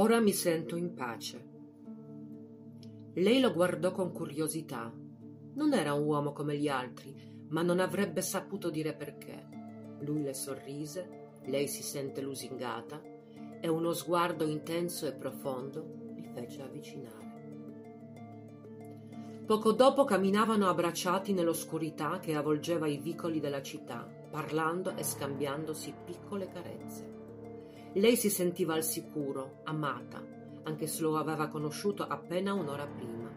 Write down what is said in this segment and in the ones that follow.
Ora mi sento in pace. Lei lo guardò con curiosità. Non era un uomo come gli altri, ma non avrebbe saputo dire perché. Lui le sorrise, lei si sente lusingata e uno sguardo intenso e profondo li fece avvicinare. Poco dopo camminavano abbracciati nell'oscurità che avvolgeva i vicoli della città, parlando e scambiandosi piccole carezze. Lei si sentiva al sicuro, amata, anche se lo aveva conosciuto appena un'ora prima.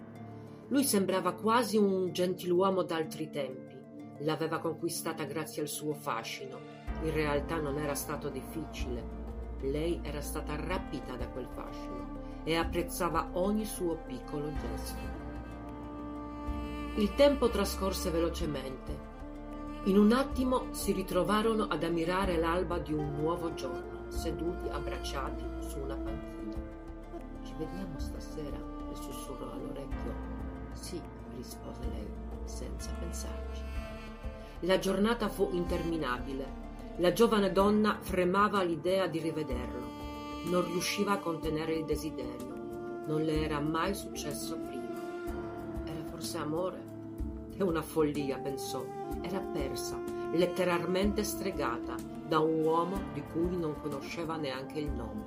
Lui sembrava quasi un gentiluomo d'altri tempi. L'aveva conquistata grazie al suo fascino. In realtà non era stato difficile. Lei era stata rapita da quel fascino e apprezzava ogni suo piccolo gesto. Il tempo trascorse velocemente. In un attimo si ritrovarono ad ammirare l'alba di un nuovo giorno, seduti abbracciati su una panchina. Ci vediamo stasera? le sussurrò all'orecchio. Sì, rispose lei, senza pensarci. La giornata fu interminabile. La giovane donna fremava all'idea di rivederlo. Non riusciva a contenere il desiderio. Non le era mai successo prima. Era forse amore? È una follia, pensò. Era persa, letteralmente stregata da un uomo di cui non conosceva neanche il nome.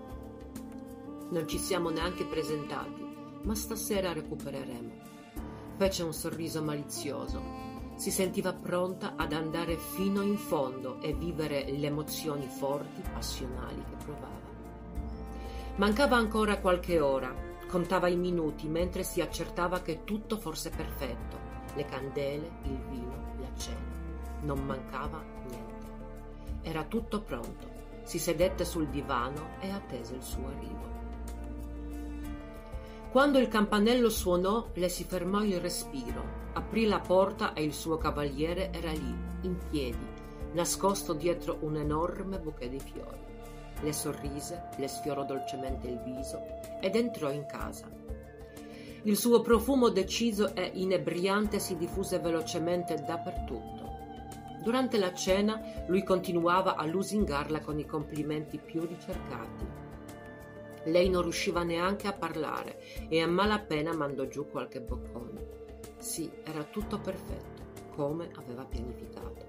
Non ci siamo neanche presentati, ma stasera recupereremo. Fece un sorriso malizioso. Si sentiva pronta ad andare fino in fondo e vivere le emozioni forti, passionali che provava. Mancava ancora qualche ora, contava i minuti mentre si accertava che tutto fosse perfetto, le candele, il vino, la cena. Non mancava niente. Era tutto pronto. Si sedette sul divano e attese il suo arrivo. Quando il campanello suonò, le si fermò il respiro, aprì la porta e il suo cavaliere era lì, in piedi, nascosto dietro un enorme bouquet di fiori. Le sorrise, le sfiorò dolcemente il viso ed entrò in casa. Il suo profumo deciso e inebriante si diffuse velocemente dappertutto. Durante la cena lui continuava a lusingarla con i complimenti più ricercati. Lei non riusciva neanche a parlare e a malapena mandò giù qualche boccone. Sì, era tutto perfetto, come aveva pianificato.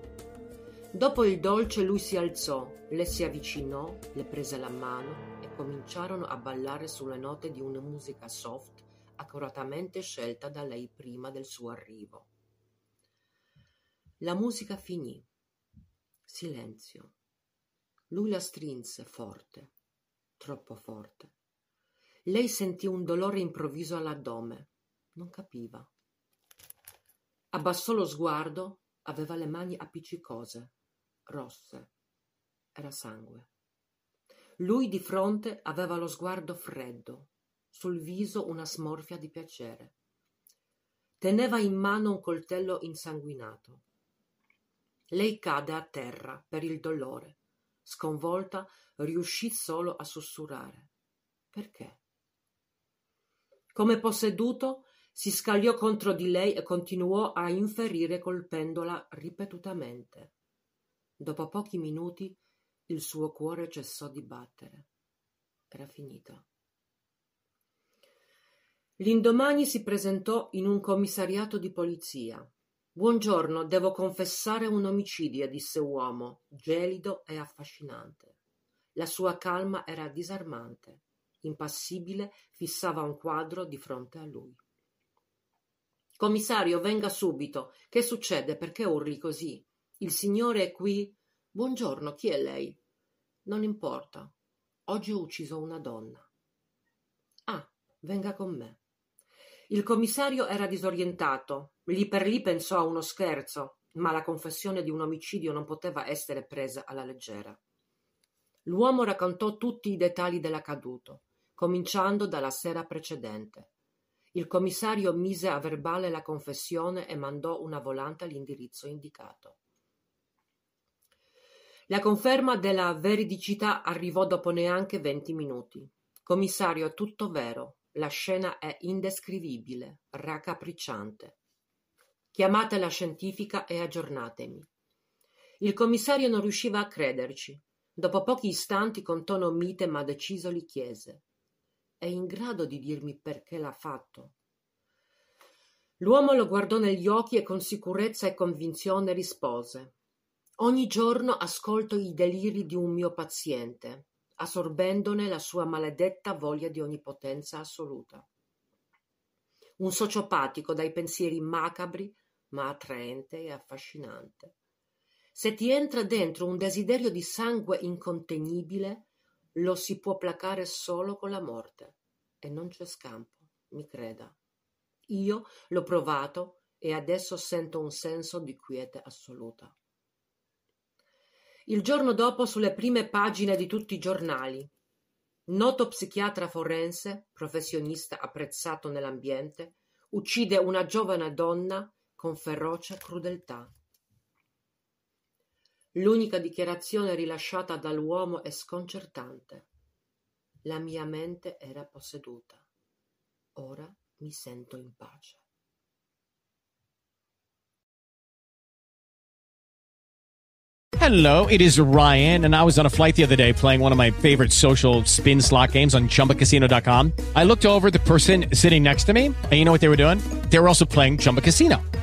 Dopo il dolce lui si alzò, le si avvicinò, le prese la mano e cominciarono a ballare sulle note di una musica soft accuratamente scelta da lei prima del suo arrivo. La musica finì. Silenzio. Lui la strinse forte, troppo forte. Lei sentì un dolore improvviso all'addome. Non capiva. Abbassò lo sguardo, aveva le mani appiccicose, rosse. Era sangue. Lui di fronte aveva lo sguardo freddo, sul viso una smorfia di piacere. Teneva in mano un coltello insanguinato. Lei cade a terra per il dolore. Sconvolta, riuscì solo a sussurrare. Perché? Come posseduto, si scagliò contro di lei e continuò a inferire colpendola ripetutamente. Dopo pochi minuti il suo cuore cessò di battere. Era finita. L'indomani si presentò in un commissariato di polizia. Buongiorno, devo confessare un omicidio, disse uomo, gelido e affascinante. La sua calma era disarmante. Impassibile, fissava un quadro di fronte a lui. Commissario, venga subito. Che succede? Perché urli così? Il signore è qui? Buongiorno, chi è lei? Non importa. Oggi ho ucciso una donna. Ah, venga con me. Il commissario era disorientato. Lì per lì pensò a uno scherzo. ma la confessione di un omicidio non poteva essere presa alla leggera. L'uomo raccontò tutti i dettagli dell'accaduto, cominciando dalla sera precedente. Il commissario mise a verbale la confessione e mandò una volante all'indirizzo indicato. La conferma della veridicità arrivò dopo neanche venti minuti. Commissario, è tutto vero. La scena è indescrivibile, raccapricciante. Chiamate la scientifica e aggiornatemi. Il commissario non riusciva a crederci. Dopo pochi istanti, con tono mite ma deciso, gli chiese: È in grado di dirmi perché l'ha fatto? L'uomo lo guardò negli occhi e con sicurezza e convinzione rispose: Ogni giorno ascolto i deliri di un mio paziente, assorbendone la sua maledetta voglia di onnipotenza assoluta. Un sociopatico dai pensieri macabri ma attraente e affascinante. Se ti entra dentro un desiderio di sangue incontenibile, lo si può placare solo con la morte. E non c'è scampo, mi creda. Io l'ho provato e adesso sento un senso di quiete assoluta. Il giorno dopo sulle prime pagine di tutti i giornali. Noto psichiatra forense, professionista apprezzato nell'ambiente, uccide una giovane donna con feroce crudeltà. L'unica dichiarazione rilasciata dall'uomo è sconcertante. La mia mente era posseduta. Ora mi sento in pace. Hello, it is Ryan, and I was on a flight the other day playing one of my favorite social spin slot games on chumbacasino.com. I looked over the person sitting next to me, and you know what they were doing? They were also playing Chumba Casino.